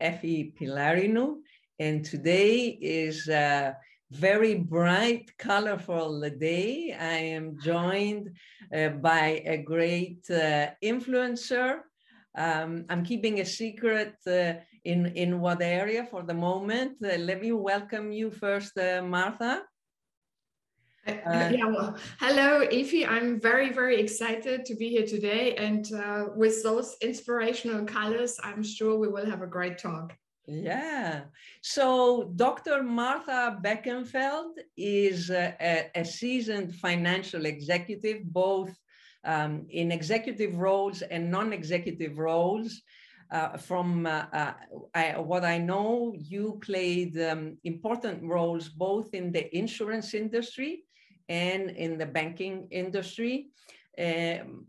Efi Pylarinou, and today is a very bright, colorful day. I am joined uh, by a great uh, influencer. Um, I'm keeping a secret uh, in, in what area for the moment. Uh, let me welcome you first, uh, Martha. Uh, yeah, well, hello, Efi. I'm very, very excited to be here today. And uh, with those inspirational colors, I'm sure we will have a great talk. Yeah. So Dr. Martha Boeckenfeld is a, a seasoned financial executive, both um, in executive roles and non-executive roles. Uh, from uh, uh, I, what I know, you played um, important roles both in the insurance industry and in the banking industry. Um,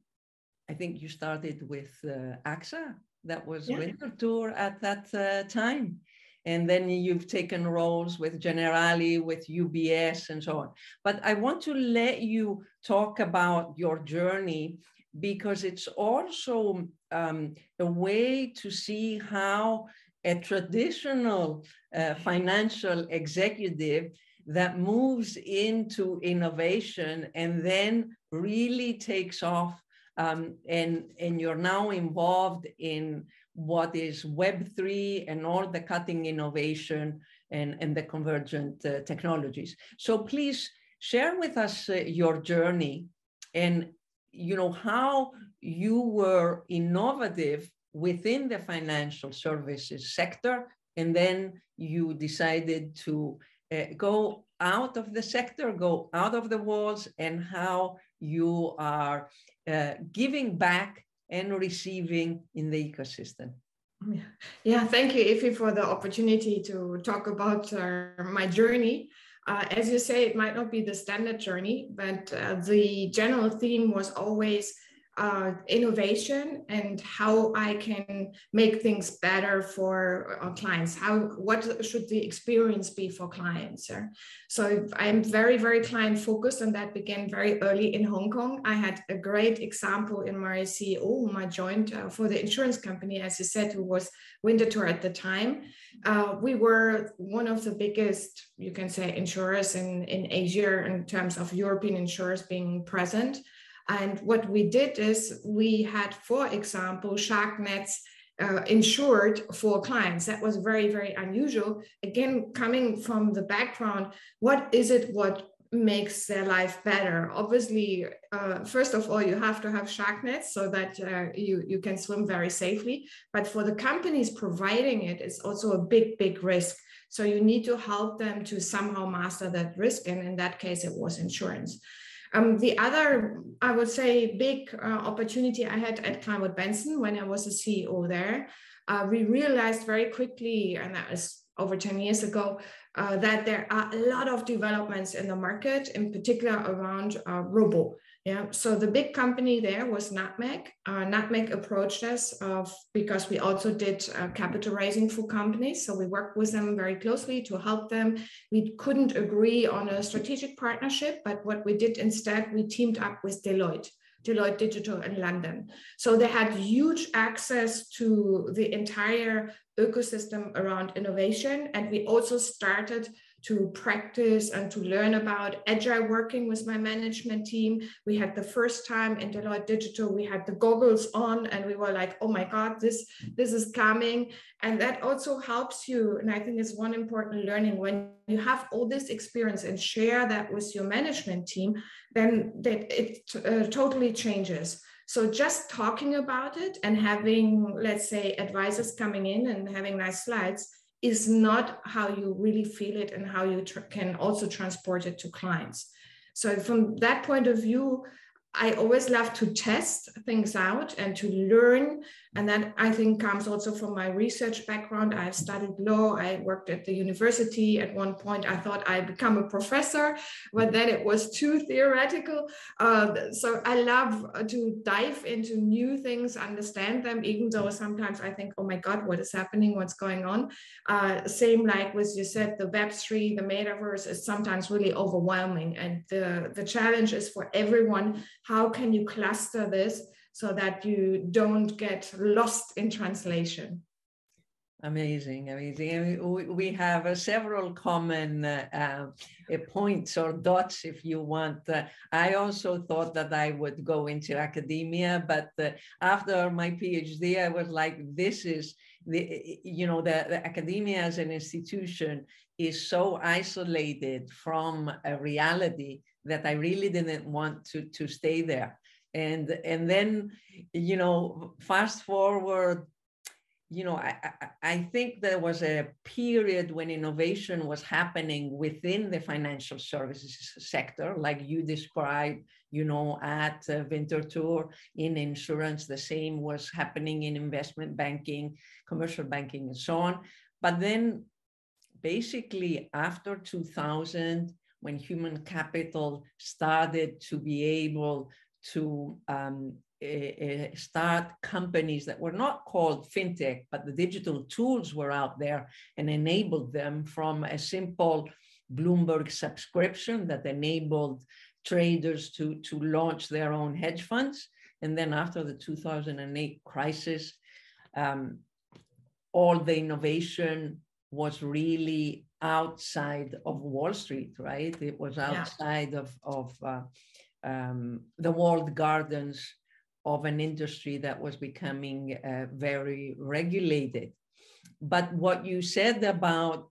I think you started with uh, AXA. That was yeah. Winterthur at that uh, time. And then you've taken roles with Generali, with UBS, and so on. But I want to let you talk about your journey because it's also um, a way to see how a traditional uh, financial executive that moves into innovation and then really takes off um, and, and you're now involved in what is Web3 and all the cutting innovation and, and the convergent uh, technologies. So please share with us uh, your journey and you know how you were innovative within the financial services sector and then you decided to uh, go out of the sector, go out of the walls, and how you are uh, giving back and receiving in the ecosystem. Yeah, yeah thank you, Efi, for the opportunity to talk about uh, my journey. Uh, as you say, it might not be the standard journey, but uh, the general theme was always uh, innovation and how I can make things better for our clients. How what should the experience be for clients? So I'm very very client focused, and that began very early in Hong Kong. I had a great example in my CEO, whom I joined uh, for the insurance company, as you said, who was Winterthur at the time. Uh, we were one of the biggest, you can say, insurers in in Asia in terms of European insurers being present. And what we did is we had, for example, shark nets uh, insured for clients. That was very, very unusual. Again, coming from the background, what is it what makes their life better? Obviously, uh, first of all, you have to have shark nets so that uh, you, you can swim very safely. But for the companies providing it, it's also a big, big risk. So you need to help them to somehow master that risk. And in that case, it was insurance. Um, the other, I would say, big uh, opportunity I had at Kleinwort Benson when I was a CEO there, uh, we realized very quickly, and that was over 10 years ago, uh, that there are a lot of developments in the market, in particular around uh, robo. Yeah, so the big company there was Nutmeg. Uh, Nutmeg approached us of, because we also did uh, capital raising for companies. So we worked with them very closely to help them. We couldn't agree on a strategic partnership, but what we did instead, we teamed up with Deloitte. Deloitte Digital in London. So they had huge access to the entire ecosystem around innovation. And we also started to practice and to learn about agile working with my management team. We had the first time in Deloitte Digital, we had the goggles on and we were like, oh my God, this, this is coming. And that also helps you. And I think it's one important learning when you have all this experience and share that with your management team, then that it uh, totally changes. So just talking about it and having, let's say, advisors coming in and having nice slides is not how you really feel it and how you tr- can also transport it to clients. So, from that point of view, I always love to test things out and to learn And that I think comes also from my research background. I've studied law. I worked at the university. At one point, I thought I'd become a professor, but then it was too theoretical. Uh, so I love to dive into new things, understand them, even though sometimes I think, oh my God, what is happening? What's going on? Uh, same like with you said, the Web3, the metaverse is sometimes really overwhelming. And the, the challenge is for everyone how can you cluster this? So that you don't get lost in translation. Amazing, amazing. We have uh, several common uh, uh, points or dots, if you want. Uh, I also thought that I would go into academia, but uh, after my PhD, I was like, this is the, you know, the, the academia as an institution is so isolated from a reality that I really didn't want to, to stay there and and then you know fast forward you know I, I think there was a period when innovation was happening within the financial services sector like you described you know at uh, winterthur in insurance the same was happening in investment banking commercial banking and so on. But then basically after 2000 when human capital started to be able to um, uh, start companies that were not called fintech, but the digital tools were out there and enabled them from a simple Bloomberg subscription that enabled traders to, to launch their own hedge funds. And then after the 2008 crisis, um, all the innovation was really outside of Wall Street, right? It was outside yeah. of, of uh, um, the walled gardens of an industry that was becoming uh, very regulated. But what you said about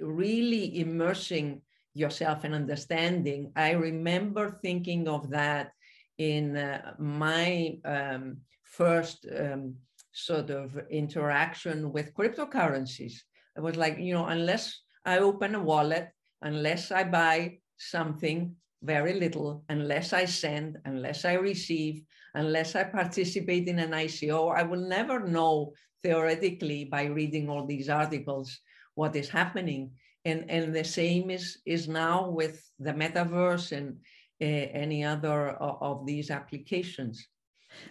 really immersing yourself in understanding, I remember thinking of that in uh, my um, first um, sort of interaction with cryptocurrencies. It was like, you know, unless I open a wallet, unless I buy something, very little unless I send, unless I receive, unless I participate in an ICO. I will never know theoretically by reading all these articles what is happening. And, and the same is, is now with the metaverse and uh, any other of, of these applications.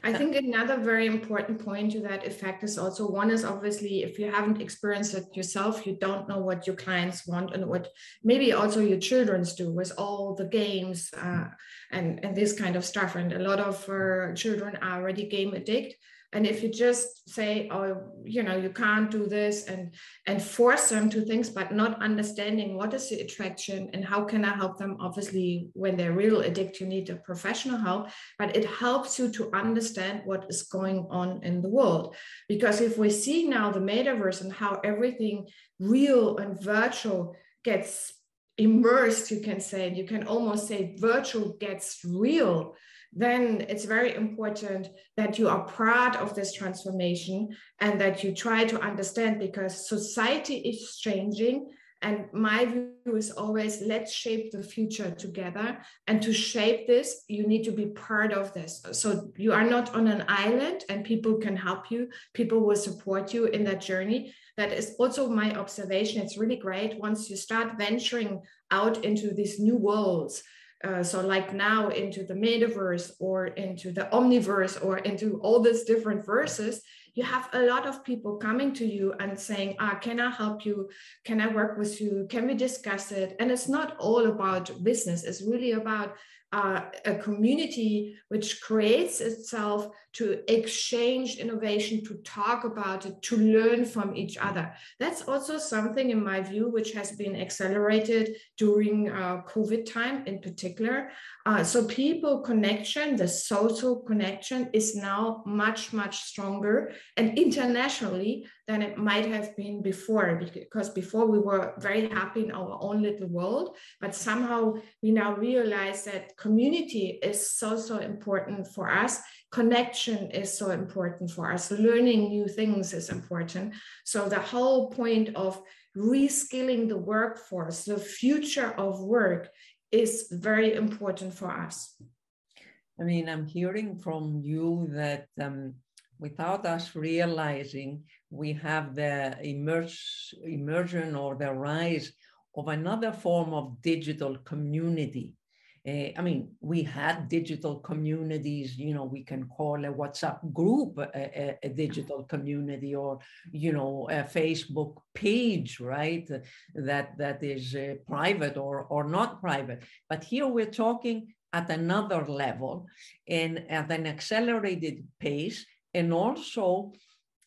I think another very important point to that effect is also one is obviously if you haven't experienced it yourself, you don't know what your clients want and what maybe also your children's do with all the games uh, and, and this kind of stuff. And a lot of uh, children are already game addicted and if you just say oh you know you can't do this and and force them to things but not understanding what is the attraction and how can i help them? Obviously when they're real addict you need a professional help but it helps you to understand what is going on in the world. Because if we see now the metaverse and how everything real and virtual gets immersed you can say you can almost say virtual gets real then it's very important that you are part of this transformation and that you try to understand because society is changing. And my view is always let's shape the future together. And to shape this, you need to be part of this. So you are not on an island and people can help you, people will support you in that journey. That is also my observation. It's really great once you start venturing out into these new worlds uh, so like now into the metaverse or into the omniverse or into all these different verses you have a lot of people coming to you and saying ah can i help you? Can i work with you? Can we discuss it? And it's not all about business. It's really about uh, a community which creates itself to exchange innovation, to talk about it, to learn from each other. That's also something, in my view, which has been accelerated during uh, COVID time in particular. Uh, so, people connection, the social connection is now much, much stronger and internationally than it might have been before because before we were very happy in our own little world but somehow we now realize that community is so so important for us connection is so important for us. Learning new things is important. So the whole point of reskilling the workforce the future of work is very important for us. I mean i'm hearing from you that um, without us realizing, we have the emerge, immersion or the rise of another form of digital community. Uh, I mean, we had digital communities, you know, we can call a WhatsApp group a, a, digital community or, you know, a Facebook page, right? That, that is uh, private or, or not private. But here we're talking at another level and at an accelerated pace. And also,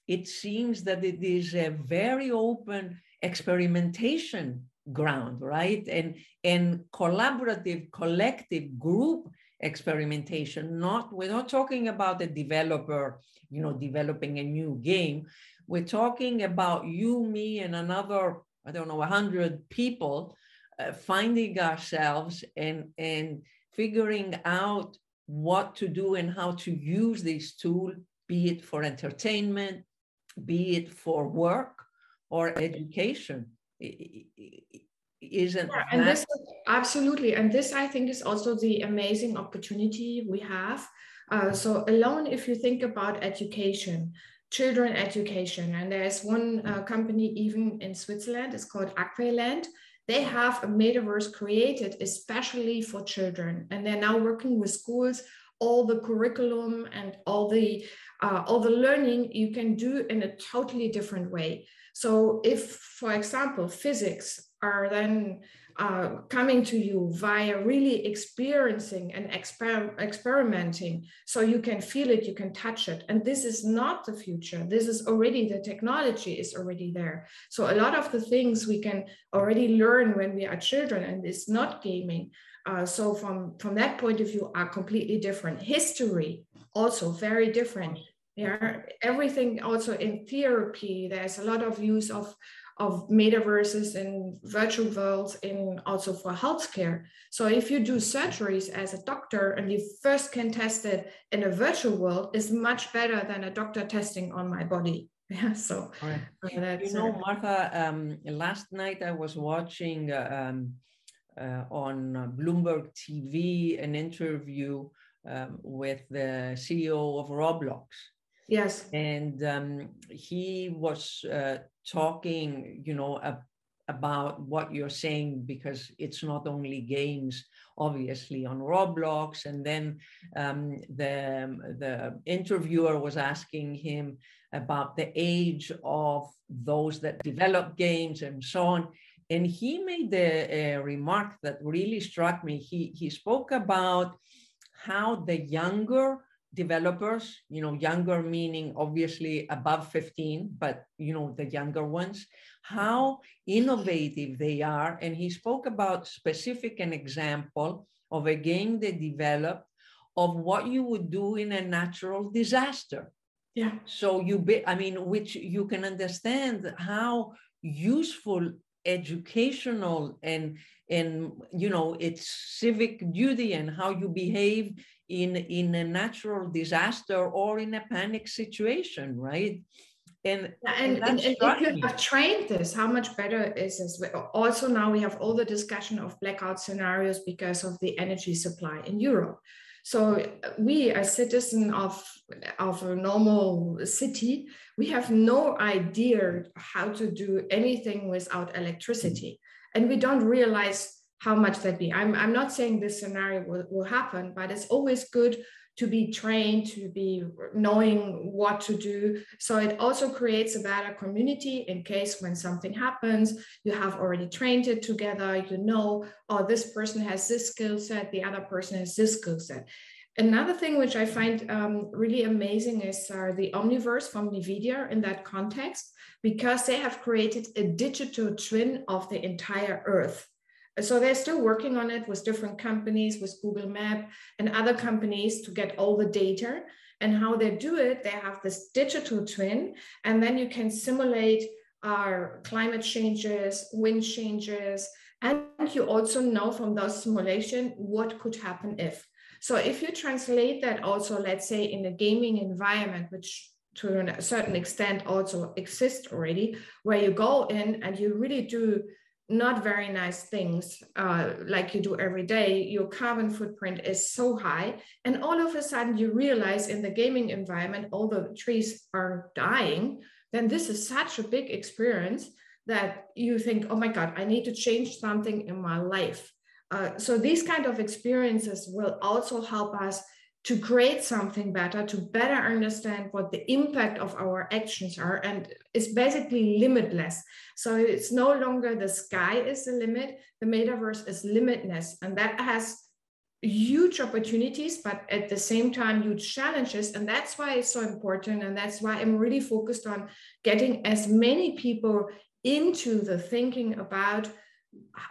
it seems that it is a very open experimentation ground, right? And, and collaborative, collective group experimentation, not, we're not talking about the developer, you know, developing a new game. We're talking about you, me, and another, I don't know, 100 people uh, finding ourselves and, and figuring out what to do and how to use this tool, be it for entertainment, be it for work or education isn't yeah, and this absolutely and this i think is also the amazing opportunity we have. Uh, so alone if you think about education children education and there's one uh, company even in switzerland it's called aqualand. They have a metaverse created especially for children and they're now working with schools all the curriculum and all the uh, all the learning you can do in a totally different way so if, for example, physics are then uh, coming to you via really experiencing and exper experimenting, so you can feel it, you can touch it. And this is not the future. This is already, the technology is already there. So a lot of the things we can already learn when we are children, and it's not gaming. Uh, so from, from that point of view are completely different. History also very different yeah everything also in therapy. There's a lot of use of of metaverses and virtual worlds in also for healthcare. So if you do surgeries as a doctor and you first can test it in a virtual world is much better than a doctor testing on my body. Yeah so right. uh, you know martha um, last night i was watching uh, um, uh, on bloomberg tv an interview um, with the ceo of roblox Yes. And um, he was uh, talking, you know, about what you're saying because it's not only games, obviously, on Roblox. And then um, the, the interviewer was asking him about the age of those that develop games and so on. And he made a, a remark that really struck me. He, he spoke about how the younger developers, you know, younger meaning obviously above 15, but you know, the younger ones, how innovative they are. And he spoke about specific an example of a game they developed of what you would do in a natural disaster. Yeah. So you be, I mean, which you can understand how useful educational and and you know it's civic duty and how you behave in in a natural disaster or in a panic situation right? And, and, and, and if you have trained this how much better is this? Also now we have all the discussion of blackout scenarios because of the energy supply in europe. So we as citizen of of a normal city we have no idea how to do anything without electricity. And we don't realize how much that be. I'm, I'm not saying this scenario will, will happen, but it's always good to be trained, to be knowing what to do. So it also creates a better community in case when something happens, you have already trained it together, you know, oh, this person has this skill set, the other person has this skill set. Another thing which I find um, really amazing is uh, the Omniverse from NVIDIA in that context, because they have created a digital twin of the entire Earth so they're still working on it with different companies with google map and other companies to get all the data. And how they do it they have this digital twin and then you can simulate our climate changes wind changes and you also know from those simulation what could happen if. So if you translate that also let's say in a gaming environment which to a certain extent also exists already where you go in and you really do not very nice things uh, like you do every day, your carbon footprint is so high. And all of a sudden, you realize in the gaming environment, all the trees are dying. Then this is such a big experience that you think, oh my God, I need to change something in my life. Uh, so these kind of experiences will also help us to create something better, to better understand what the impact of our actions are, and it's basically limitless. So it's no longer the sky is the limit, the metaverse is limitless, and that has huge opportunities, but at the same time, huge challenges. And that's why it's so important. And that's why I'm really focused on getting as many people into the thinking about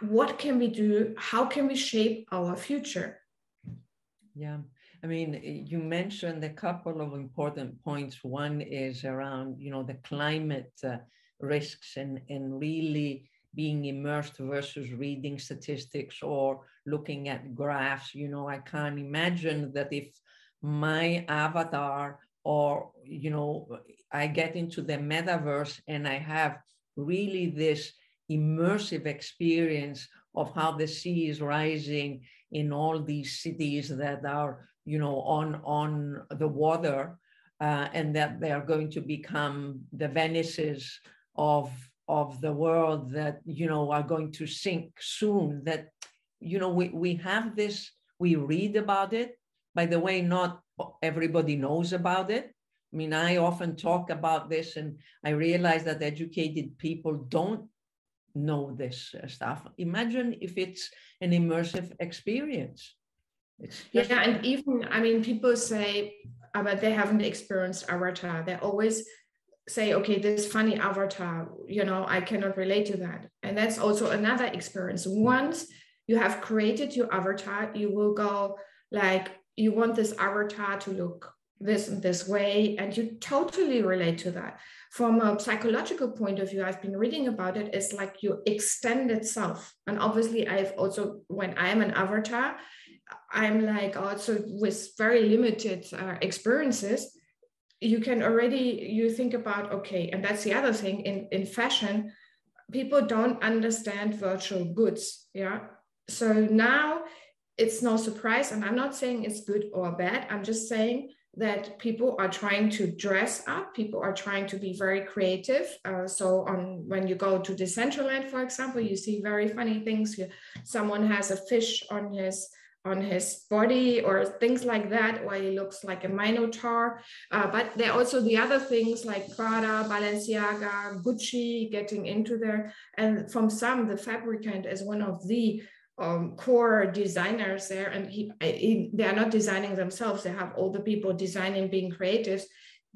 what can we do, how can we shape our future. Yeah. I mean, you mentioned a couple of important points. One is around, you know, the climate uh, risks and, and really being immersed versus reading statistics or looking at graphs. You know, I can't imagine that if my avatar or, you know, I get into the metaverse and I have really this immersive experience of how the sea is rising in all these cities that are you know, on, on the water uh, and that they are going to become the Venices of, of the world that, you know, are going to sink soon. That, you know, we, we have this, we read about it. By the way, not everybody knows about it. I mean, I often talk about this and I realize that educated people don't know this stuff. Imagine if it's an immersive experience yeah, and even I mean, people say, uh, but they haven't experienced Avatar. They always say, okay, this funny Avatar, you know, I cannot relate to that. And that's also another experience. Once you have created your avatar, you will go like, you want this avatar to look this and this way, and you totally relate to that. From a psychological point of view, I've been reading about it, it's like your extended self. And obviously, I've also, when I am an avatar, I'm like also with very limited uh, experiences, you can already you think about okay, and that's the other thing in in fashion, people don't understand virtual goods. Yeah, so now it's no surprise, and I'm not saying it's good or bad. I'm just saying that people are trying to dress up people are trying to be very creative uh, so on when you go to decentraland for example you see very funny things someone has a fish on his on his body or things like that, why he looks like a Minotaur. Uh, but there are also the other things like Prada, Balenciaga, Gucci getting into there. And from some, the fabricant is one of the um, core designers there. And he, he, they are not designing themselves, they have all the people designing, being creatives.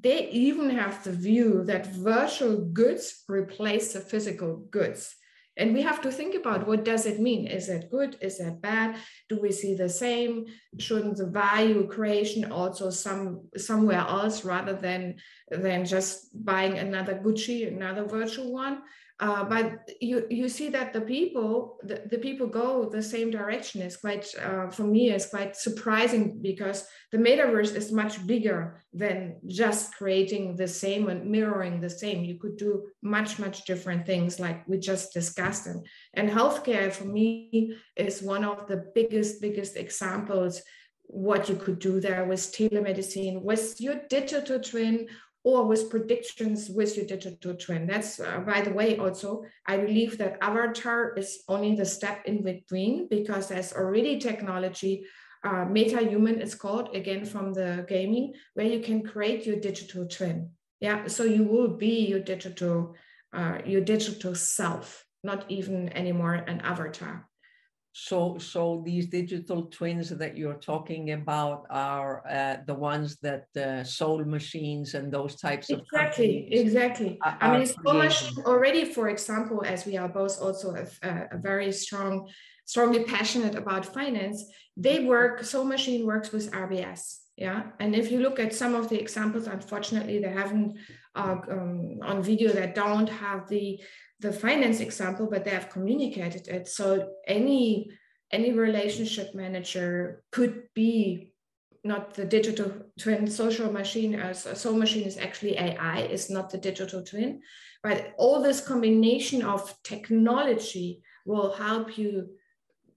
They even have the view that virtual goods replace the physical goods and we have to think about what does it mean? Is that good? Is that bad? Do we see the same? Shouldn't the value creation also some somewhere else rather than than just buying another gucci another virtual one uh, but you you see that the people the, the people go the same direction. Is quite uh, for me is quite surprising because the metaverse is much bigger than just creating the same and mirroring the same. You could do much much different things like we just discussed. And and healthcare for me is one of the biggest biggest examples what you could do there with telemedicine. With your digital twin or with predictions with your digital twin. That's, uh, by the way, also, I believe that avatar is only the step in between because there's already technology, uh, MetaHuman is called, again, from the gaming, where you can create your digital twin. Yeah, so you will be your digital, uh, your digital self, not even anymore an avatar. So, so these digital twins that you're talking about are uh, the ones that uh, Soul Machines and those types of exactly, exactly. Are, I mean, Soul Machine already, for example, as we are both also a, a, very strong, strongly passionate about finance, they work. Soul Machine works with RBS. Yeah, and if you look at some of the examples, unfortunately, they haven't uh, um, on video that don't have the the finance example, but they have communicated it. So any any relationship manager could be not the digital twin. Social machine uh, as a soul machine is actually AI, is not the digital twin, but all this combination of technology will help you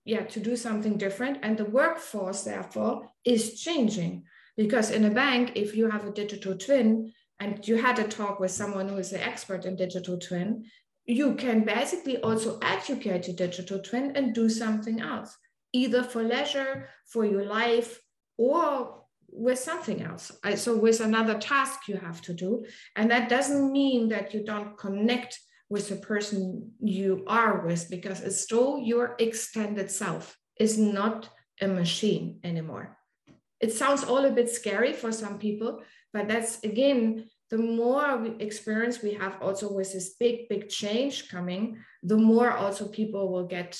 yeah to do something different. And the workforce therefore is changing. Because in a bank if you have a digital twin and you had a talk with someone who is an expert in digital twin you can basically also educate a digital twin and do something else either for leisure for your life or with something else. So with another task you have to do. And that doesn't mean that you don't connect with the person you are with because it's still your extended self. Is not a machine anymore. It sounds all a bit scary for some people but that's again the more experience we have also with this big big change coming the more also people will get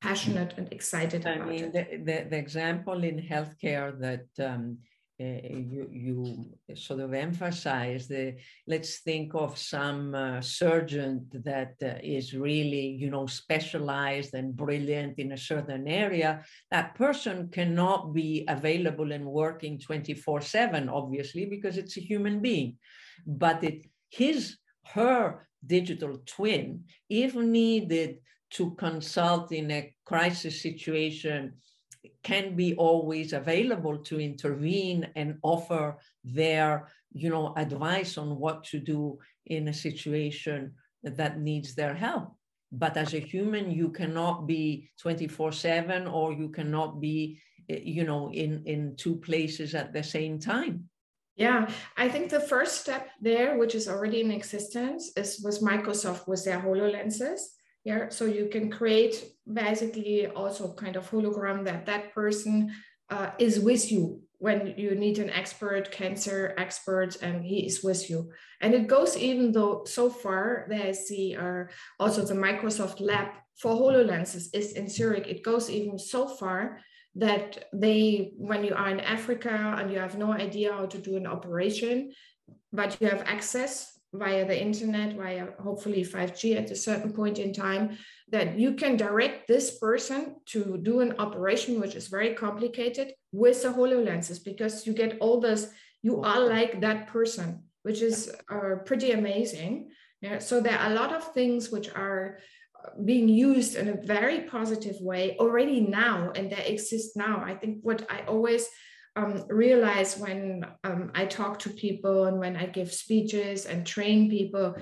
passionate and excited I about mean, it. The, the, the example in healthcare that um, you, you sort of emphasize the let's think of some uh, surgeon that uh, is really you know specialized and brilliant in a certain area. That person cannot be available and working 24 7 obviously because it's a human being. But it his her digital twin if needed to consult in a crisis situation can be always available to intervene and offer their you know advice on what to do in a situation that needs their help but as a human you cannot be 24 7 or you cannot be you know in in two places at the same time yeah, I think the first step there, which is already in existence, is was Microsoft with their HoloLenses. Yeah, so you can create basically also kind of hologram that that person uh, is with you when you need an expert, cancer expert, and he is with you. And it goes even though so far there's the uh, also the Microsoft lab for HoloLenses is in Zurich. It goes even so far that they, when you are in Africa and you have no idea how to do an operation, but you have access via the internet, via hopefully 5G at a certain point in time, that you can direct this person to do an operation which is very complicated with the HoloLenses because you get all this, you are like that person, which is uh, pretty amazing. Yeah, so there are a lot of things which are uh, being used in a very positive way already now and they exist now. I think what I always um, realize when um, I talk to people and when I give speeches and train people,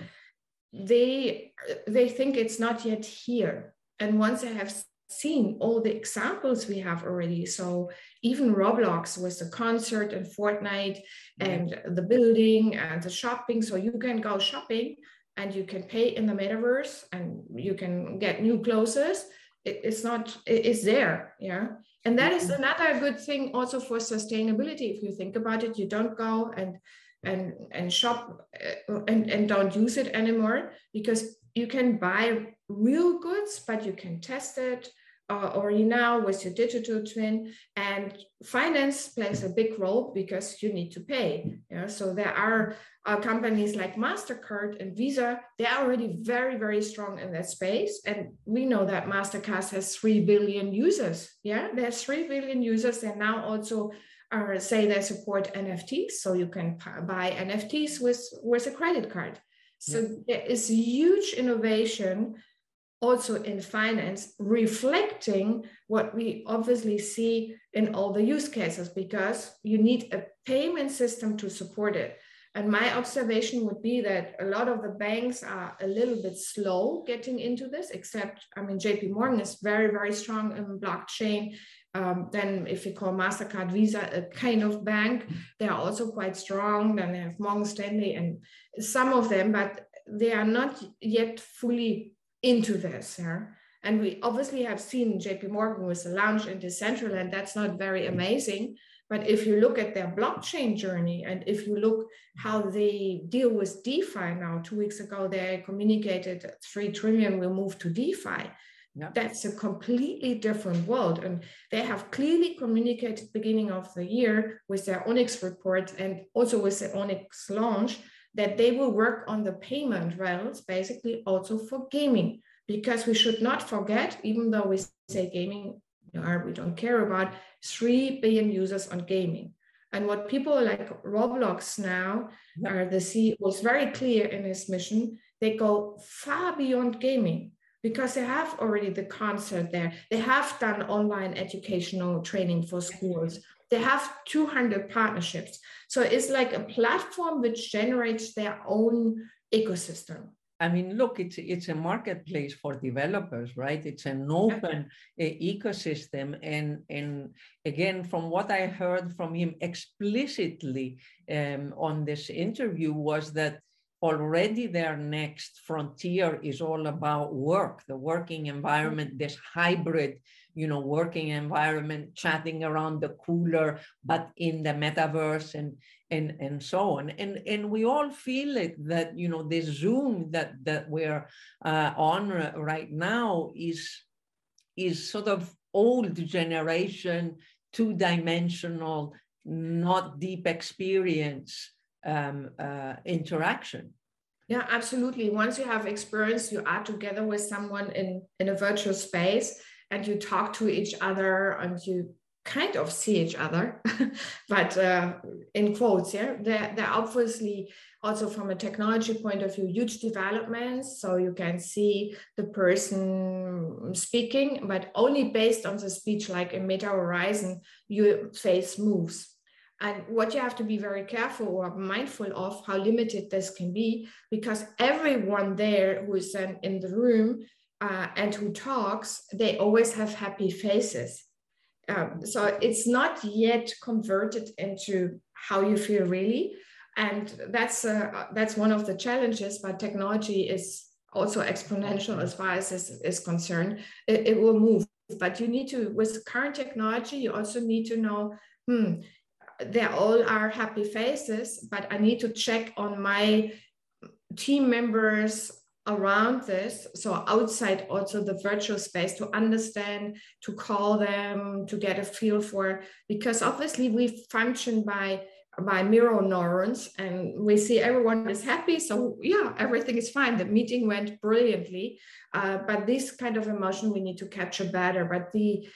they they think it's not yet here. And once I have seen all the examples we have already, so even Roblox with the concert and Fortnite and the building and the shopping, so you can go shopping and you can pay in the metaverse and you can get new clothes. It, it's not it's there, yeah and that is mm-hmm. another good thing also for sustainability if you think about it you don't go and and and shop uh, and, and don't use it anymore because you can buy real goods but you can test it uh, already now with your digital twin and finance plays a big role because you need to pay. Yeah so there are uh, companies like mastercard and visa they're already very very strong in that space. And we know that mastercard has 3 billion users. Yeah there's 3 billion users. And now also uh, say they support nfts so you can buy nfts with with a credit card. So yeah. there is huge innovation also in finance reflecting what we obviously see in all the use cases because you need a payment system to support it. And my observation would be that a lot of the banks are a little bit slow getting into this except i mean jp morgan is very very strong in blockchain. Um, then if you call mastercard visa a kind of bank they are also quite strong. Then they have morgan stanley and some of them but they are not yet fully into this. Yeah? And we obviously have seen JP Morgan with the launch in Decentraland. That's not very amazing. But if you look at their blockchain journey and if you look how they deal with DeFi now, two weeks ago, they communicated 3 trillion will move to DeFi. Yep. That's a completely different world. And they have clearly communicated beginning of the year with their Onyx report and also with the Onyx launch that they will work on the payment rails basically also for gaming because we should not forget even though we say gaming we don't care about 3 billion users on gaming and what people like roblox now are uh, the ceo was very clear in his mission they go far beyond gaming because they have already the concert there. They have done online educational training for schools. They have 200 partnerships. So it's like a platform which generates their own ecosystem. I mean, look, it's it's a marketplace for developers, right? It's an open uh, ecosystem, and and again, from what I heard from him explicitly um, on this interview was that already their next frontier is all about work, the working environment, this hybrid, you know, working environment, chatting around the cooler, but in the metaverse and and and so on. And and we all feel it that you know this Zoom that that we're uh, on right now is is sort of old generation, two dimensional, not deep experience um, uh, interaction. Yeah, absolutely. Once you have experience, you are together with someone in, in a virtual space and you talk to each other and you kind of see each other, but uh, in quotes, yeah, they're, they're obviously also from a technology point of view, huge developments. So you can see the person speaking, but only based on the speech, like in Meta Horizon, your face moves and what you have to be very careful or mindful of how limited this can be, because everyone there who is then in the room uh, and who talks, they always have happy faces. Um, so it's not yet converted into how you feel really, and that's uh, that's one of the challenges. But technology is also exponential as far as this is concerned. It, it will move, but you need to with current technology, you also need to know. Hmm, they all are happy faces, but I need to check on my team members around this. So outside also the virtual space to understand to call them to get a feel for because obviously we function by by mirror neurons and we see everyone is happy. So yeah everything is fine. The meeting went brilliantly. Uh, but this kind of emotion we need to capture better. But the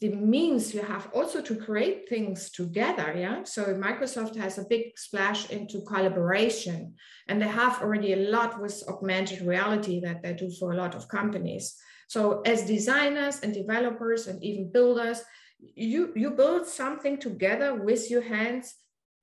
the means you have also to create things together yeah? So microsoft has a big splash into collaboration and they have already a lot with augmented reality that they do for a lot of companies. So as designers and developers and even builders you you build something together with your hands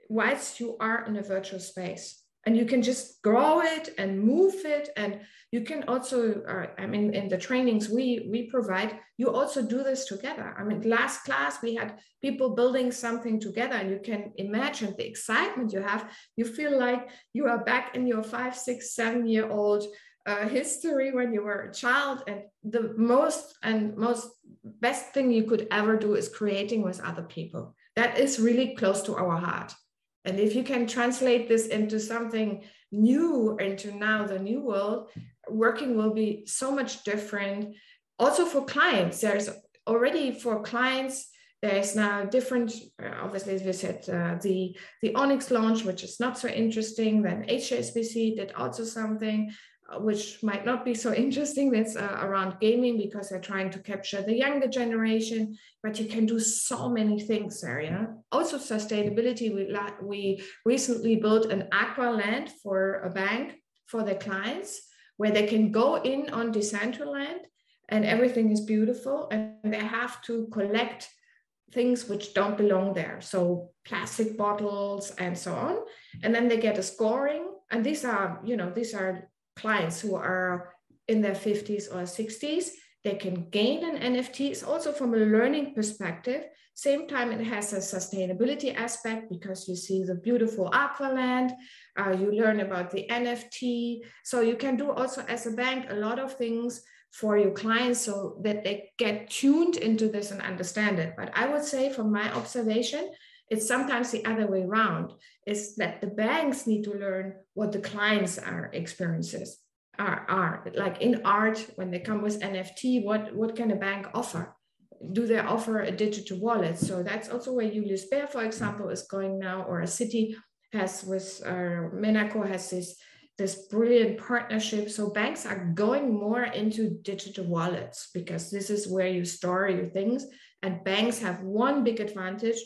whilst you are in a virtual space and you can just grow it and move it. And you can also uh, i mean in the trainings we we provide you also do this together. I mean last class we had people building something together and you can imagine the excitement you have. You feel like you are back in your five six seven year old uh, history when you were a child. And the most and most best thing you could ever do is creating with other people. That is really close to our heart and if you can translate this into something new, into now the new world, working will be so much different. Also for clients, there's already for clients, there's now different, uh, obviously, as we said, uh, the, the Onyx launch, which is not so interesting. Then HSBC did also something which might not be so interesting. That's uh, around gaming because they're trying to capture the younger generation, but you can do so many things there. Yeah. Also sustainability. We we recently built an aqua land for a bank for their clients where they can go in on Decentraland and everything is beautiful and they have to collect things which don't belong there. So plastic bottles and so on. And then they get a scoring. And these are, you know, these are clients who are in their 50s or 60s they can gain an nft it's also from a learning perspective. Same time it has a sustainability aspect because you see the beautiful aqualand uh, you learn about the nft so you can do also as a bank a lot of things for your clients so that they get tuned into this and understand it. But i would say from my observation it's sometimes the other way around. Is that the banks need to learn what the clients are experiences are, are. Like in art when they come with nft what what can a bank offer? Do they offer a digital wallet? So that's also where julius baer for example is going now or a Citi has with uh, Metaco has this this brilliant partnership. So banks are going more into digital wallets because this is where you store your things and banks have one big advantage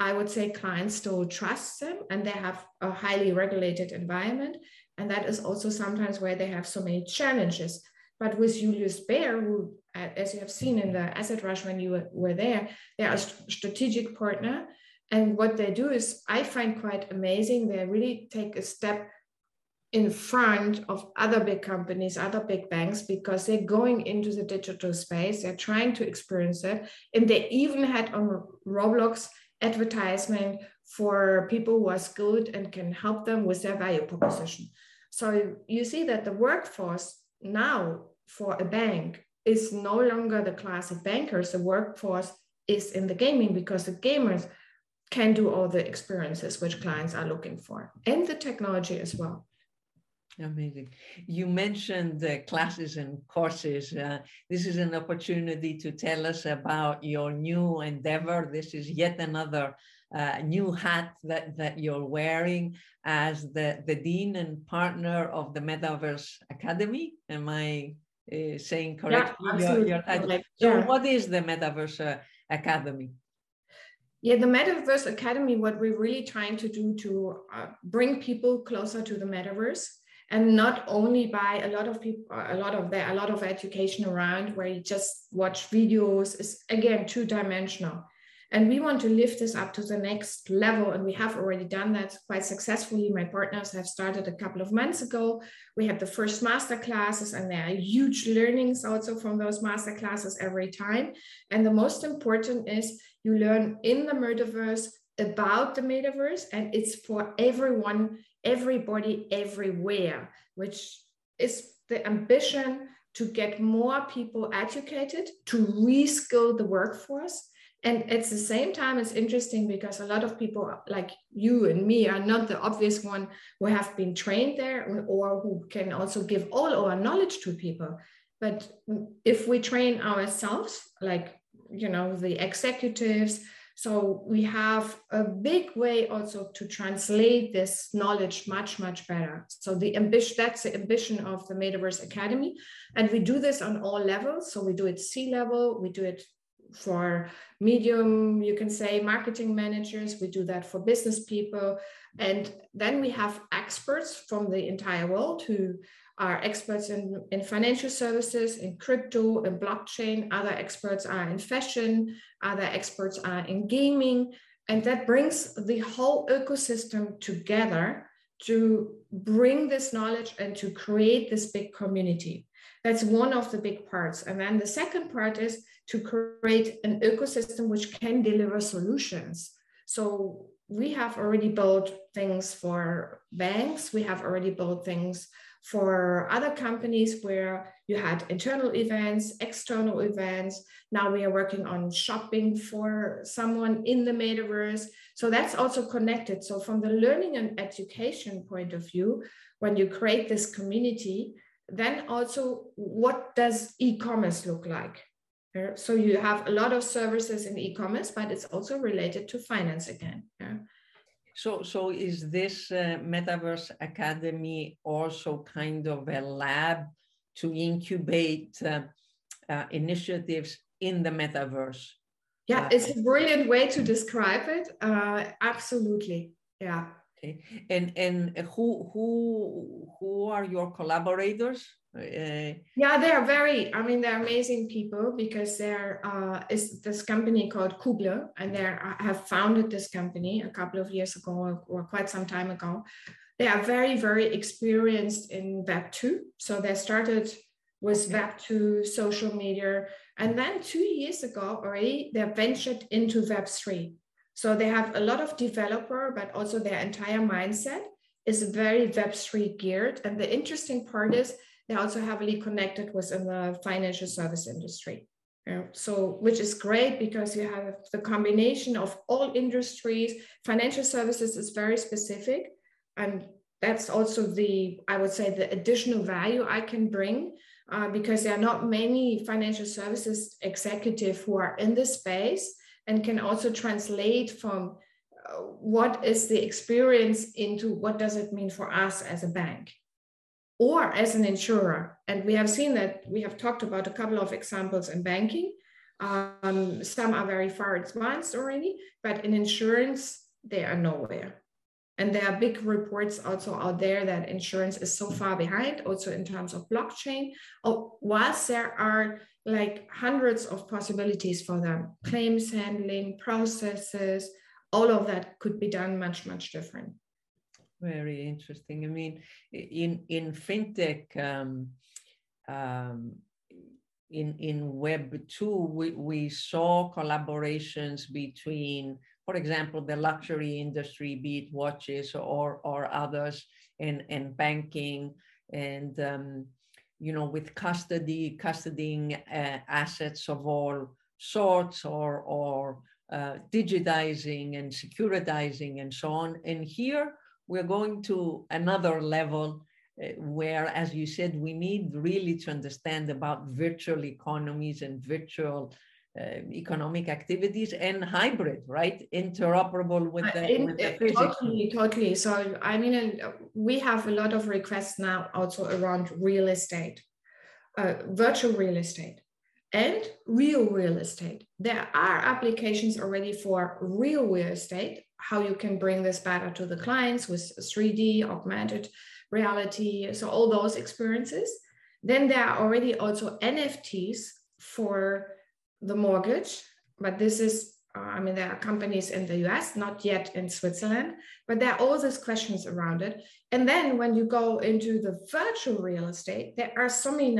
I would say clients still trust them and they have a highly regulated environment. And that is also sometimes where they have so many challenges But with Julius Baer, who, uh, as you have seen in the Asset Rush when you were there, they are a strategic partner. And what they do is, I find quite amazing. They really take a step in front of other big companies, other big banks, because they're going into the digital space. They're trying to experience it. And they even had on Roblox advertisement for people who are skilled and can help them with their value proposition. So you see that the workforce now for a bank is no longer the class of bankers. The workforce is in the gaming because the gamers can do all the experiences which clients are looking for and the technology as well. Amazing. You mentioned the classes and courses. Uh, this is an opportunity to tell us about your new endeavor. This is yet another uh, new hat that, that you're wearing as the, the dean and partner of the Metaverse Academy. Am I uh, saying correctly? Yeah, your, your title? So, yeah. what is the Metaverse uh, Academy? Yeah, the Metaverse Academy, what we're really trying to do to uh, bring people closer to the metaverse and not only by a lot of people a lot of there a lot of education around where you just watch videos is again two dimensional and we want to lift this up to the next level and we have already done that quite successfully. My partners have started a couple of months ago. We had the first master classes and there are huge learnings also from those master classes every time. And the most important is you learn in the metaverse about the metaverse and it's for everyone everybody everywhere, which is the ambition to get more people educated, to reskill the workforce. And at the same time, it's interesting because a lot of people like you and me are not the obvious one who have been trained there or who can also give all our knowledge to people. But if we train ourselves, like, you know, the executives, so we have a big way also to translate this knowledge much, much better. So the ambition, that's the ambition of the Metaverse Academy. And we do this on all levels. So we do it C level, we do it for medium, you can say marketing managers, we do that for business people. And then we have experts from the entire world who are experts in, in financial services, in crypto, in blockchain. Other experts are in fashion. Other experts are in gaming. And that brings the whole ecosystem together to bring this knowledge and to create this big community. That's one of the big parts. And then the second part is to create an ecosystem which can deliver solutions. So we have already built things for banks, we have already built things for other companies where you had internal events, external events. Now we are working on shopping for someone in the metaverse. So that's also connected. So, from the learning and education point of view, when you create this community, then also what does e commerce look like? So, you have a lot of services in e commerce, but it's also related to finance again. So, so is this uh, Metaverse Academy also kind of a lab to incubate uh, uh, initiatives in the metaverse? Yeah, it's a brilliant way to describe it. Uh, absolutely, yeah. Okay. And and who who who are your collaborators? Uh, yeah, they are very. I mean, they're amazing people because there uh, is this company called Kuble, and they have founded this company a couple of years ago or, or quite some time ago. They are very very experienced in Web two, so they started with okay. Web two social media, and then two years ago already they ventured into Web three. So they have a lot of developer, but also their entire mindset is very Web three geared. And the interesting part is they're also heavily connected within the financial service industry. So, which is great because you have the combination of all industries. Financial services is very specific, and that's also the I would say the additional value I can bring uh, because there are not many financial services executive who are in this space and can also translate from uh, what is the experience into what does it mean for us as a bank or as an insurer. And we have seen that we have talked about a couple of examples in banking. Um, some are very far advanced already, but in insurance, they are nowhere. And there are big reports also out there that insurance is so far behind, also in terms of blockchain. Oh, whilst there are like hundreds of possibilities for them, claims handling, processes, all of that could be done much, much different. Very interesting. I mean, in in fintech, um, um, in in Web two, we we saw collaborations between, for example, the luxury industry, be it watches or or others, and and banking, and um, you know, with custody, custodying uh, assets of all sorts, or or uh, digitizing and securitizing and so on. And here we're going to another level uh, where, as you said, we need really to understand about virtual economies and virtual uh, economic activities and hybrid, right? Interoperable with the, In, with the physics. Totally, totally. So, I mean, uh, we have a lot of requests now also around real estate, uh, virtual real estate and real real estate. There are applications already for real real estate, how you can bring this better to the clients with 3D, augmented reality, so all those experiences. Then there are already also NFTs for the mortgage, but this is, uh, I mean, there are companies in the US, not yet in Switzerland, but there are all these questions around it. And then when you go into the virtual real estate, there are so many,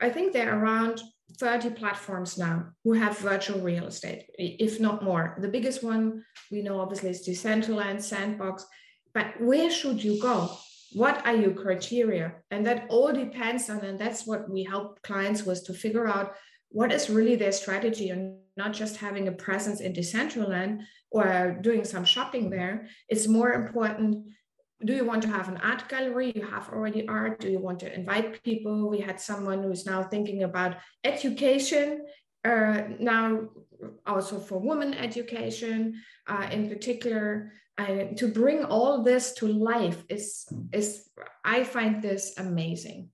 I think there are around 30 platforms now who have virtual real estate, if not more. The biggest one we know obviously is Decentraland, Sandbox, but where should you go? What are your criteria? And that all depends on, and that's what we help clients with to figure out what is really their strategy and not just having a presence in Decentraland or doing some shopping there. It's more important do you want to have an art gallery? You have already art. Do you want to invite people? We had someone who's now thinking about education, uh, now also for women education uh, in particular. To bring all this to life is, is, I find this amazing.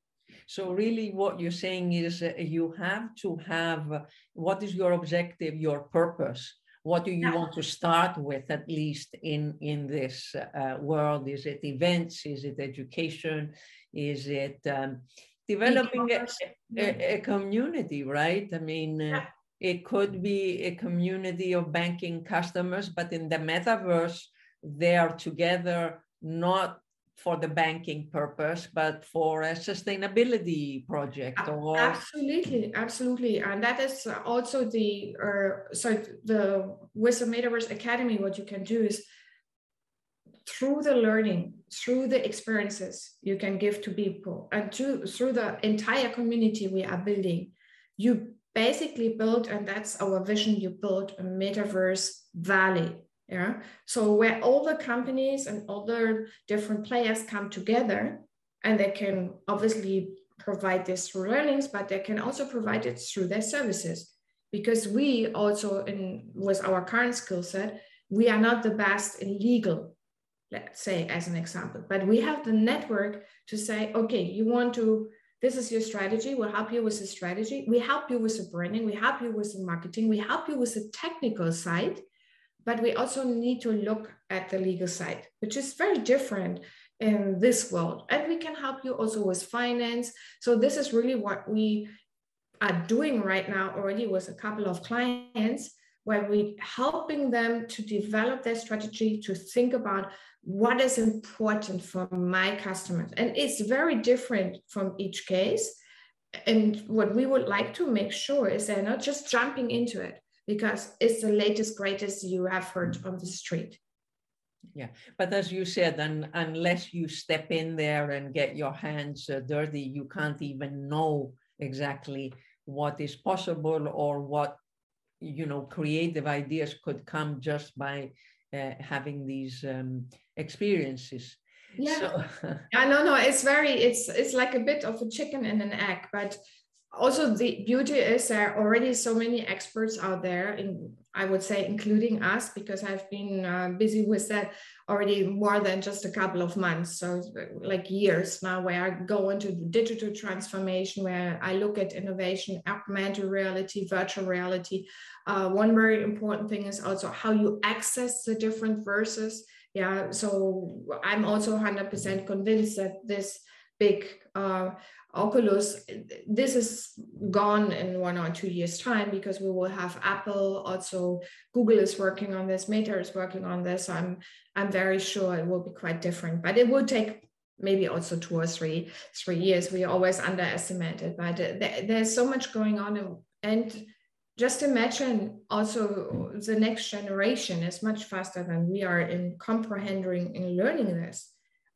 So really what you're saying is uh, you have to have, what is your objective, your purpose? What do you yeah. want to start with at least in in this uh, world? Is it events? Is it education? Is it um, developing a, a, a, community right? I mean uh, yeah. it could be a community of banking customers but in the metaverse they are together not for the banking purpose, but for a sustainability project or absolutely, absolutely, and that is also the uh, so the with the Metaverse Academy, what you can do is through the learning, through the experiences you can give to people, and to, through the entire community we are building, you basically build, and that's our vision. You build a metaverse valley yeah. So where all the companies and the different players come together and they can obviously provide this through learnings, but they can also provide it through their services. Because we also in with our current skill set, we are not the best in legal, let's say as an example, but we have the network to say, okay, you want to this is your strategy. We'll help you with the strategy. We help you with the branding. We help you with the marketing. We help you with the technical side but we also need to look at the legal side, which is very different in this world. And we can help you also with finance. So this is really what we are doing right now already with a couple of clients where we're helping them to develop their strategy to think about what is important for my customers and it's very different from each case and what we would like to make sure is they're not just jumping into it because it's the latest, greatest you have heard on the street. Yeah, but as you said, and unless you step in there and get your hands uh, dirty, you can't even know exactly what is possible or what you know creative ideas could come just by uh, having these um, experiences. Yeah, so, yeah, no, no, it's very, it's it's like a bit of a chicken and an egg, but also the beauty is there are already so many experts out there in i would say including us because i've been uh, busy with that already more than just a couple of months. So like years now where i go into digital transformation where i look at innovation augmented reality virtual reality. Uh, one very important thing is also how you access the different verses. Yeah, so I'm also 100% convinced that this big uh, Oculus, this is gone in one or two years' time because we will have Apple, also Google is working on this, Meta is working on this. I'm I'm very sure it will be quite different, but it will take maybe also two or three three years. We always underestimate it, but there's so much going on, and just imagine also the next generation is much faster than we are in comprehending and learning this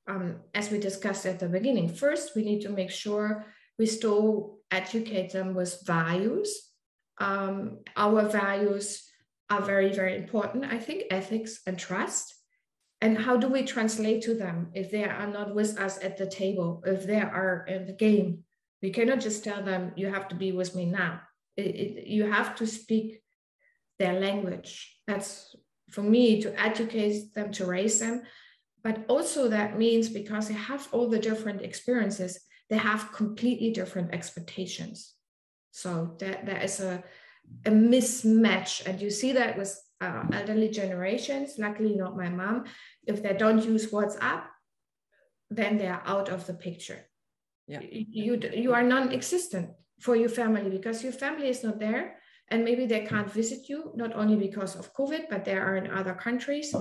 um, as we discussed at the beginning, first we need to make sure we still educate them with values. Um, our values are very, very important. I think ethics and trust. And how do we translate to them if they are not with us at the table, if they are in the game? We cannot just tell them, you have to be with me now. It, it, you have to speak their language. That's for me to educate them, to raise them. But also, that means because they have all the different experiences, they have completely different expectations. So there, there is a, a mismatch. And you see that with uh, elderly generations, luckily not my mom. If they don't use WhatsApp, then they're out of the picture. Yeah. You, you are non-existent for your family because your family is not there and maybe they can't visit you not only because of covid but they are in other countries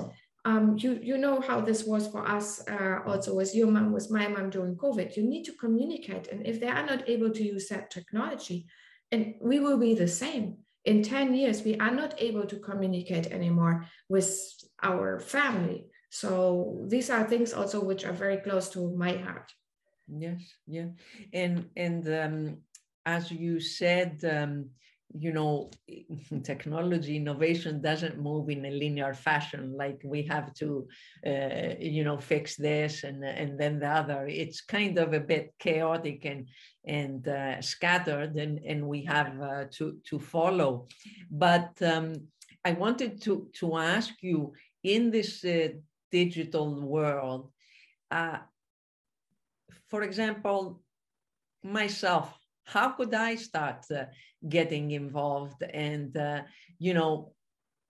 um, you, you know how this was for us uh, also with your mom, with my mom during COVID. You need to communicate. And if they are not able to use that technology, and we will be the same. In 10 years, we are not able to communicate anymore with our family. So these are things also which are very close to my heart. Yes, yeah. And and um, as you said, um, you know, technology innovation doesn't move in a linear fashion, like we have to, uh, you know, fix this and, and then the other. It's kind of a bit chaotic and, and uh, scattered, and, and we have uh, to, to follow. But um, I wanted to, to ask you in this uh, digital world, uh, for example, myself, how could I start uh, getting involved? And, uh, you know,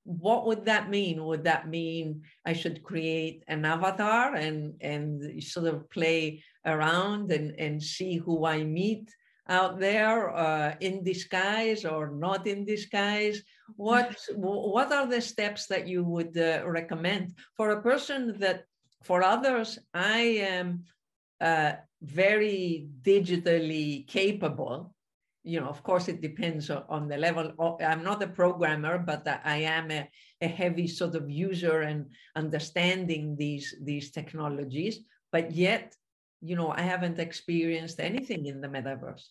what would that mean? Would that mean I should create an avatar and, and sort of play around and, and see who I meet out there uh, in disguise or not in disguise? What, what are the steps that you would uh, recommend for a person that, for others, I am uh, very digitally capable. You know of course it depends on the level. I'm not a programmer but i am a, a heavy sort of user and understanding these these technologies. But yet you know i haven't experienced anything in the metaverse.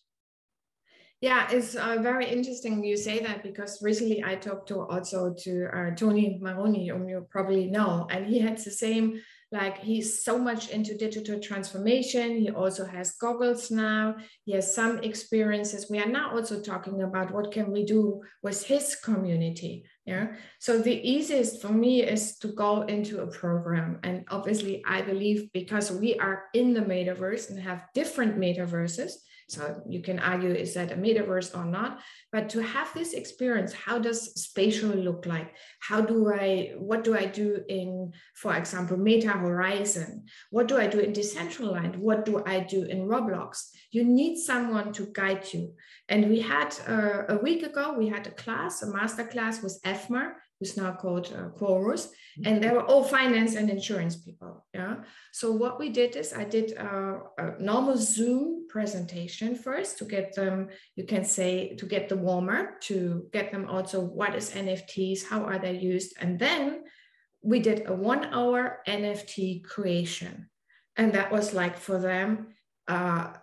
Yeah, it's uh, very interesting you say that because recently I talked to also to uh, Tony Moroney, whom you probably know, and he had the same like he's so much into digital transformation. He also has goggles now. He has some experiences. We are now also talking about what can we do with his community yeah so the easiest for me is to go into a program and obviously i believe because we are in the metaverse and have different metaverses so you can argue, is that a metaverse or not? But to have this experience, how does spatial look like? How do I, what do I do in, for example, Meta Horizon? What do I do in Decentraland? What do I do in Roblox? You need someone to guide you. And we had uh, a week ago, we had a class, a master class with Efma, who's now called uh, Qorus, and they were all finance and insurance people. Yeah. So what we did is I did a, a, normal Zoom presentation first to get them, you can say, to get the warmer, to get them also what is NFTs, how are they used, and then we did a one-hour NFT creation, and that was like for them uh,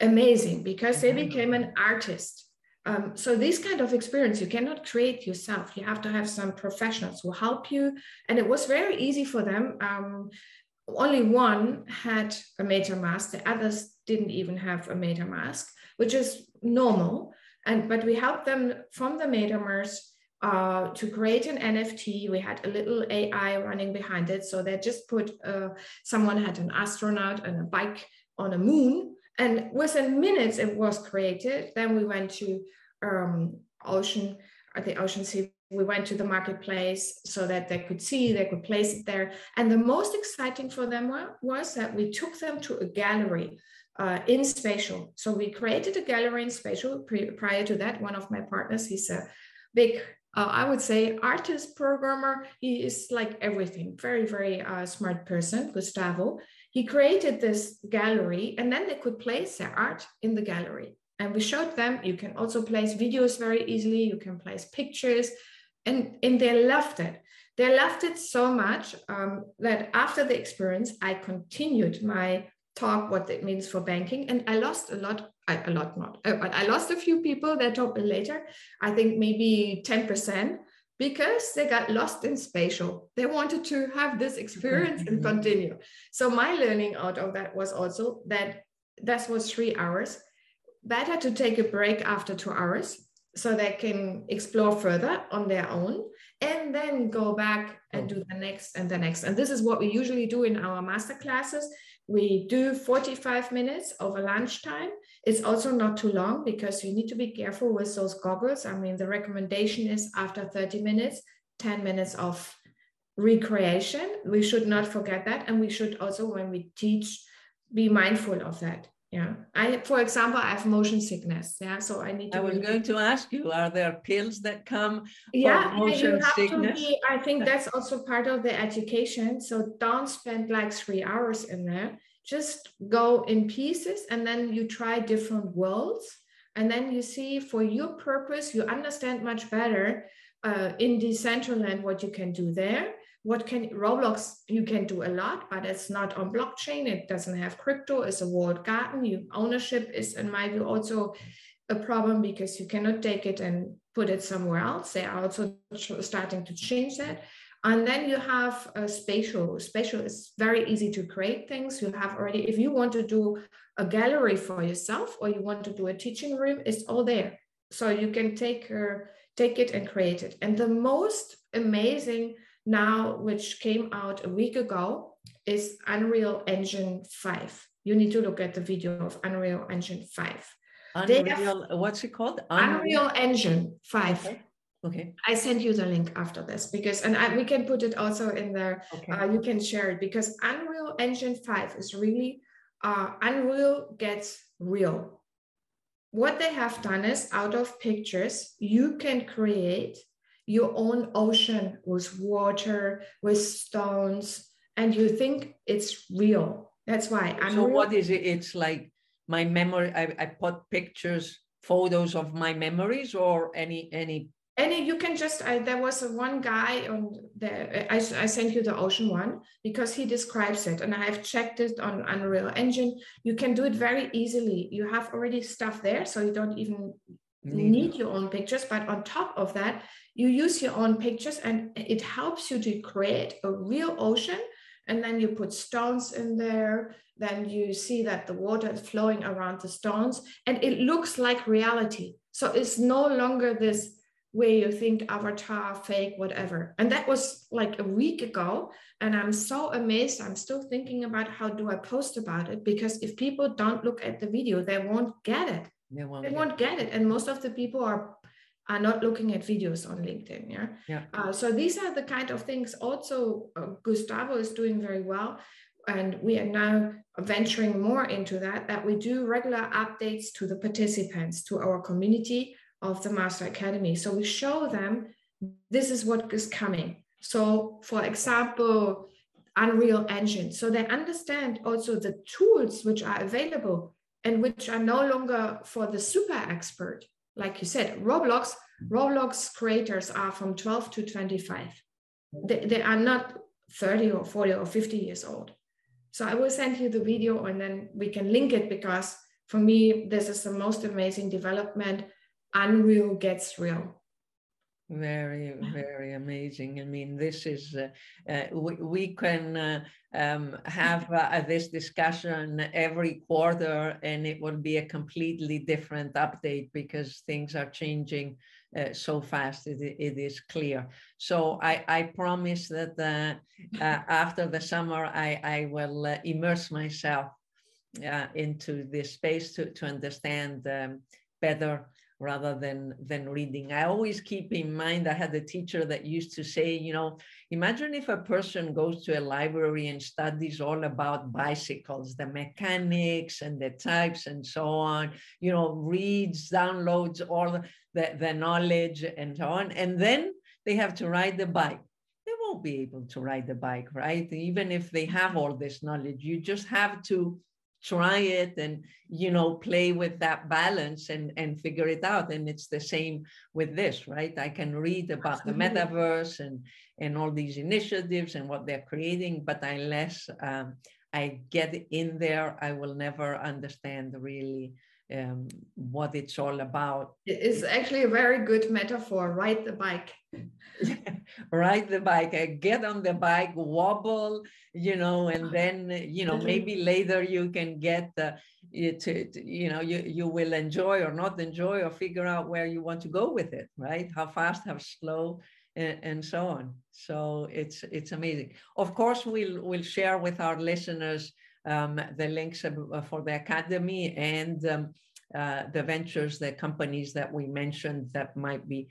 amazing because they became an artist um, so this kind of experience you cannot create yourself. You have to have some professionals who help you. And it was very easy for them. Um, only one had a MetaMask. The others didn't even have a MetaMask, which is normal. And but we helped them from the MetaMask uh, to create an NFT. We had a little AI running behind it. So they just put uh, someone had an astronaut and a bike on a moon. And within minutes, it was created. Then we went to um, ocean, uh, the OpenSea we went to the marketplace so that they could see, they could place it there. And the most exciting for them was that we took them to a gallery uh, in spatial. So we created a gallery in spatial. Prior to that, one of my partners, he's a big, uh, I would say, artist programmer. He is like everything, very, very uh, smart person, Gustavo. He created this gallery, and then they could place their art in the gallery. And we showed them you can also place videos very easily. You can place pictures and, and they loved it. They loved it so much um, that after the experience, I continued my talk, what it means for banking. And I lost a lot, I, a lot not, uh, but I lost a few people that told me later, I think maybe 10%, because they got lost in spatial. They wanted to have this experience and continue. So my learning out of that was also that that was three hours. Better to take a break after two hours so they can explore further on their own and then go back and oh. do the next and the next. And this is what we usually do in our master classes. We do 45 minutes over lunchtime. It's also not too long because you need to be careful with those goggles. I mean, the recommendation is after 30 minutes, 10 minutes of recreation. We should not forget that. And we should also, when we teach, be mindful of that yeah. I for example i have motion sickness yeah so i need to i was going to ask you are there pills that come yeah motion you have sickness? to be i think that's also part of the education so don't spend like three hours in there. Just go in pieces and then you try different worlds and then you see for your purpose you understand much better uh, in Decentraland what you can do there what can Roblox, you can do a lot, but it's not on blockchain. It doesn't have crypto. It's a walled garden. You ownership is, in my view, also a problem because you cannot take it and put it somewhere else. They are also starting to change that. And then you have a spatial. Spatial is very easy to create things. You have already, if you want to do a gallery for yourself or you want to do a teaching room, it's all there. So you can take, uh, take it and create it. And the most amazing now, which came out a week ago, is Unreal Engine 5. You need to look at the video of Unreal Engine 5. Unreal, have, what's it called? Unreal, Unreal Engine 5. Okay. okay. I send you the link after this because, and I, we can put it also in there. Okay. Uh, you can share it because Unreal Engine 5 is really, uh, Unreal gets real. What they have done is out of pictures, you can create your own ocean with water, with stones, and you think it's real. That's why. I'm so what is it? It's like my memory. I, I put pictures, photos of my memories, or any any. Any you can just. I, there was a one guy on the. I, I sent you the ocean one because he describes it, and I have checked it on Unreal Engine. You can do it very easily. You have already stuff there, so you don't even need your own pictures but on top of that you use your own pictures and it helps you to create a real ocean. And then you put stones in there. Then you see that the water is flowing around the stones and it looks like reality. So it's no longer this way you think avatar fake whatever. And that was like a week ago. And i'm so amazed. I'm still thinking about how do i post about it because if people don't look at the video they won't get it they won't, they won't get it. And most of the people are are not looking at videos on LinkedIn. Yeah. yeah. Uh, so these are the kind of things. Also, uh, Gustavo is doing very well, and we are now venturing more into that. That we do regular updates to the participants, to our community of the Master Academy. So we show them this is what is coming. So, for example, Unreal Engine. So they understand also the tools which are available and which are no longer for the super expert. Like you said, Roblox, Roblox creators are from 12 to 25. They, they are not 30 or 40 or 50 years old. So I will send you the video and then we can link it because for me, this is the most amazing development. Unreal gets real. Very, very amazing. I mean, this is, uh, uh, we, we can uh, um, have uh, this discussion every quarter and it will be a completely different update because things are changing uh, so fast, it, it is clear. So I, I promise that uh, after the summer, I, I will immerse myself into this space to, to understand um, better rather than than reading. I always keep in mind i had a teacher that used to say you know imagine if a person goes to a library and studies all about bicycles the mechanics and the types and so on you know reads downloads all the, the knowledge and so on and then they have to ride the bike. They won't be able to ride the bike right? Even if they have all this knowledge you just have to try it and you know play with that balance and and figure it out and it's the same with this right i can read about Absolutely. the metaverse and and all these initiatives and what they're creating but unless um, i get in there i will never understand really um, what it's all about. It's actually a very good metaphor. Ride the bike. ride the bike. I get on the bike, wobble, you know, and then you know maybe later you can get uh, to, you know you you will enjoy or not enjoy or figure out where you want to go with it, right? How fast, how slow. And, and so on. So it's it's amazing. Of course, we'll we'll share with our listeners um, the links uh, for the academy and um, uh, the ventures, the companies that we mentioned that might be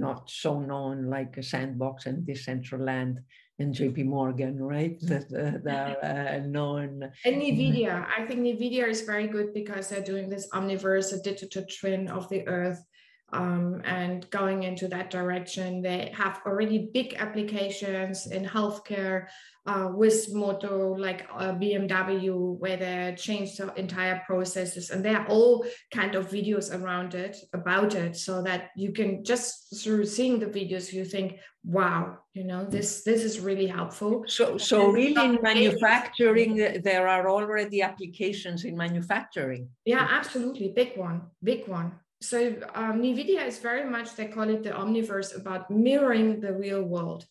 not so known, like a Sandbox and Decentraland and JP Morgan, right? That, uh, that are uh, known. And NVIDIA. I think NVIDIA is very good because they're doing this omniverse, a digital twin of the Earth um, and going into that direction. They have already big applications in healthcare uh, with Moto, like uh, BMW, where they change the entire processes, and there are all kind of videos around it about it, so that you can just through seeing the videos, you think, "Wow, you know, this this is really helpful." So, so really, in manufacturing, there are already applications in manufacturing. Yeah, absolutely, big one, big one so um, NVIDIA is very much, they call it the omniverse about mirroring the real world.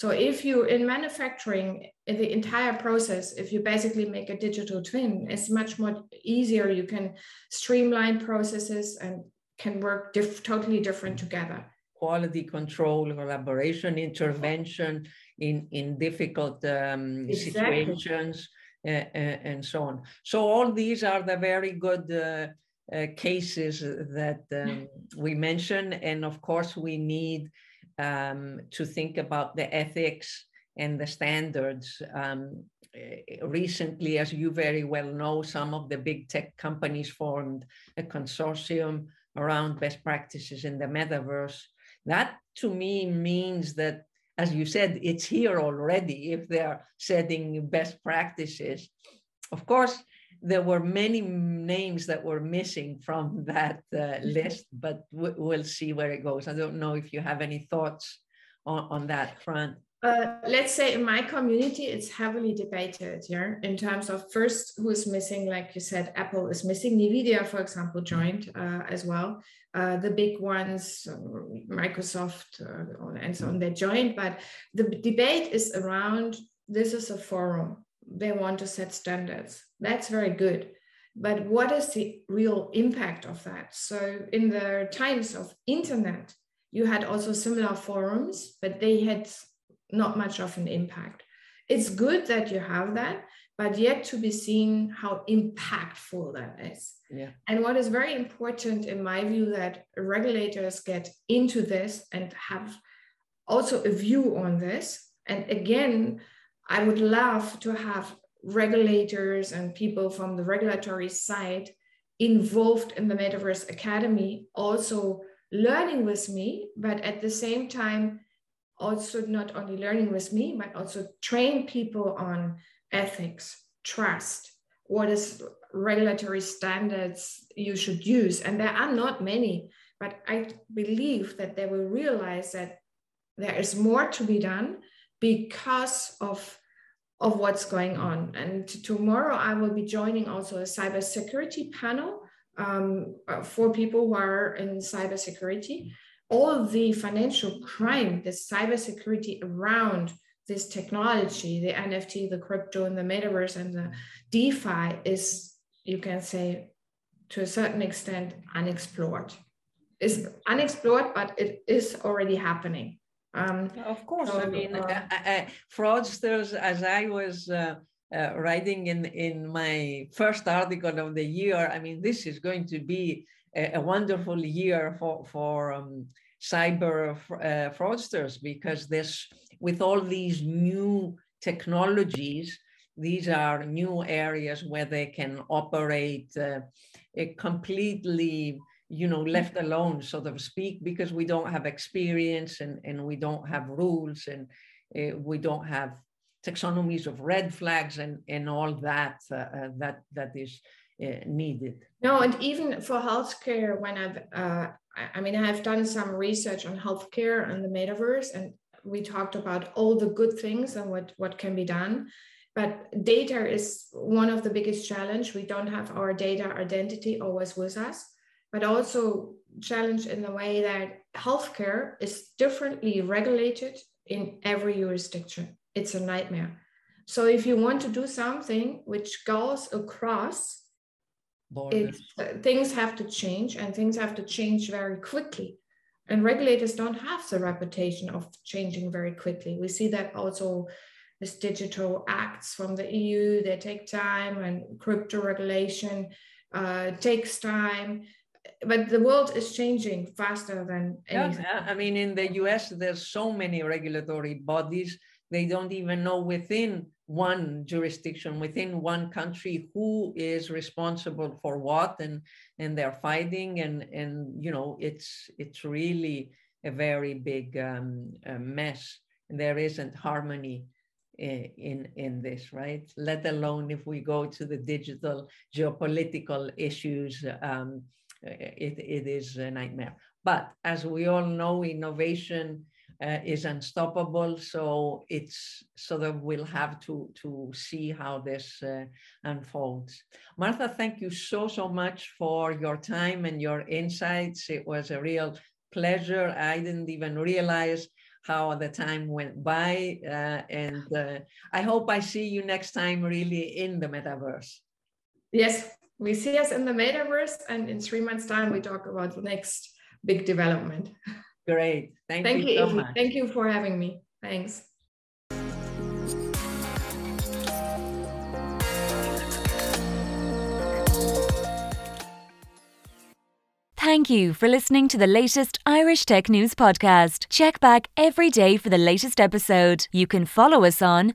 So if you in manufacturing in the entire process, if you basically make a digital twin, it's much more easier. You can streamline processes and can work diff totally different together. Quality control, collaboration, intervention in, in difficult um, exactly. situations, uh, uh, and so on. So all these are the very good uh, uh, cases that um, we mentioned. And of course, we need um, to think about the ethics and the standards. Um, eh, recently, as you very well know, some of the big tech companies formed a consortium around best practices in the metaverse. That to me means that, as you said, it's here already if they're setting best practices. Of course, there were many names that were missing from that uh, list, but we'll see where it goes. I don't know if you have any thoughts on, on that front. Uh, let's say in my community, it's heavily debated here yeah, in terms of first who is missing. Like you said, Apple is missing. NVIDIA, for example, joined uh, as well. Uh, the big ones, Microsoft, uh, and so on, they joined. But the debate is around this is a forum they want to set standards. That's very good. But what is the real impact of that? So in the times of internet, you had also similar forums, but they had not much of an impact. It's good that you have that, but yet to be seen how impactful that is. Yeah. And what is very important in my view that regulators get into this and have also a view on this. And again, I would love to have regulators and people from the regulatory side involved in the Metaverse Academy, also learning with me, but at the same time, also not only learning with me, but also train people on ethics, trust, what is regulatory standards you should use. And there are not many, but I believe that they will realize that there is more to be done because of of what's going on. And tomorrow I will be joining also a cybersecurity panel um, uh, for people who are in cybersecurity. All the financial crime, the cybersecurity around this technology, the NFT, the crypto, and the metaverse, and the DeFi is, you can say, to a certain extent, unexplored. Is unexplored, but it is already happening. Um, of course, so, I mean, uh, I, I, fraudsters, as I was uh, uh, writing in, in my first article of the year, I mean, this is going to be a, a wonderful year for, for um, cyber uh, fraudsters because this, with all these new technologies, these are new areas where they can operate uh, completely you know left alone so to speak because we don't have experience and, and we don't have rules and uh, we don't have taxonomies of red flags and and all that uh, uh, that that is uh, needed. No and even for healthcare when i've uh, i mean i've done some research on healthcare and the metaverse and we talked about all the good things and what what can be done. But data is one of the biggest challenge. We don't have our data identity always with us but also challenge in the way that healthcare is differently regulated in every jurisdiction. It's a nightmare. So if you want to do something which goes across, uh, things have to change and things have to change very quickly. And regulators don't have the reputation of changing very quickly. We see that also with digital acts from the EU, they take time and crypto regulation uh, takes time but the world is changing faster than anything. Yeah, I mean, in the US, there's so many regulatory bodies. They don't even know within one jurisdiction, within one country, who is responsible for what, and and they're fighting, and and you know, it's it's really a very big um, mess. And there isn't harmony in in this right let alone if we go to the digital geopolitical issues um, it, it is a nightmare. But as we all know, innovation uh, is unstoppable. So it's sort of we'll have to to see how this uh, unfolds. Martha, thank you so so much for your time and your insights. It was a real pleasure. I didn't even realize how the time went by, uh, and I hope I see you next time really in the metaverse. Yes, we see us in the metaverse, and in three months' time, we talk about the next big development. Great. Thank, Thank you, you so much. Thank you for having me. Thanks. Thank you for listening to the latest Irish Tech News podcast. Check back every day for the latest episode. You can follow us on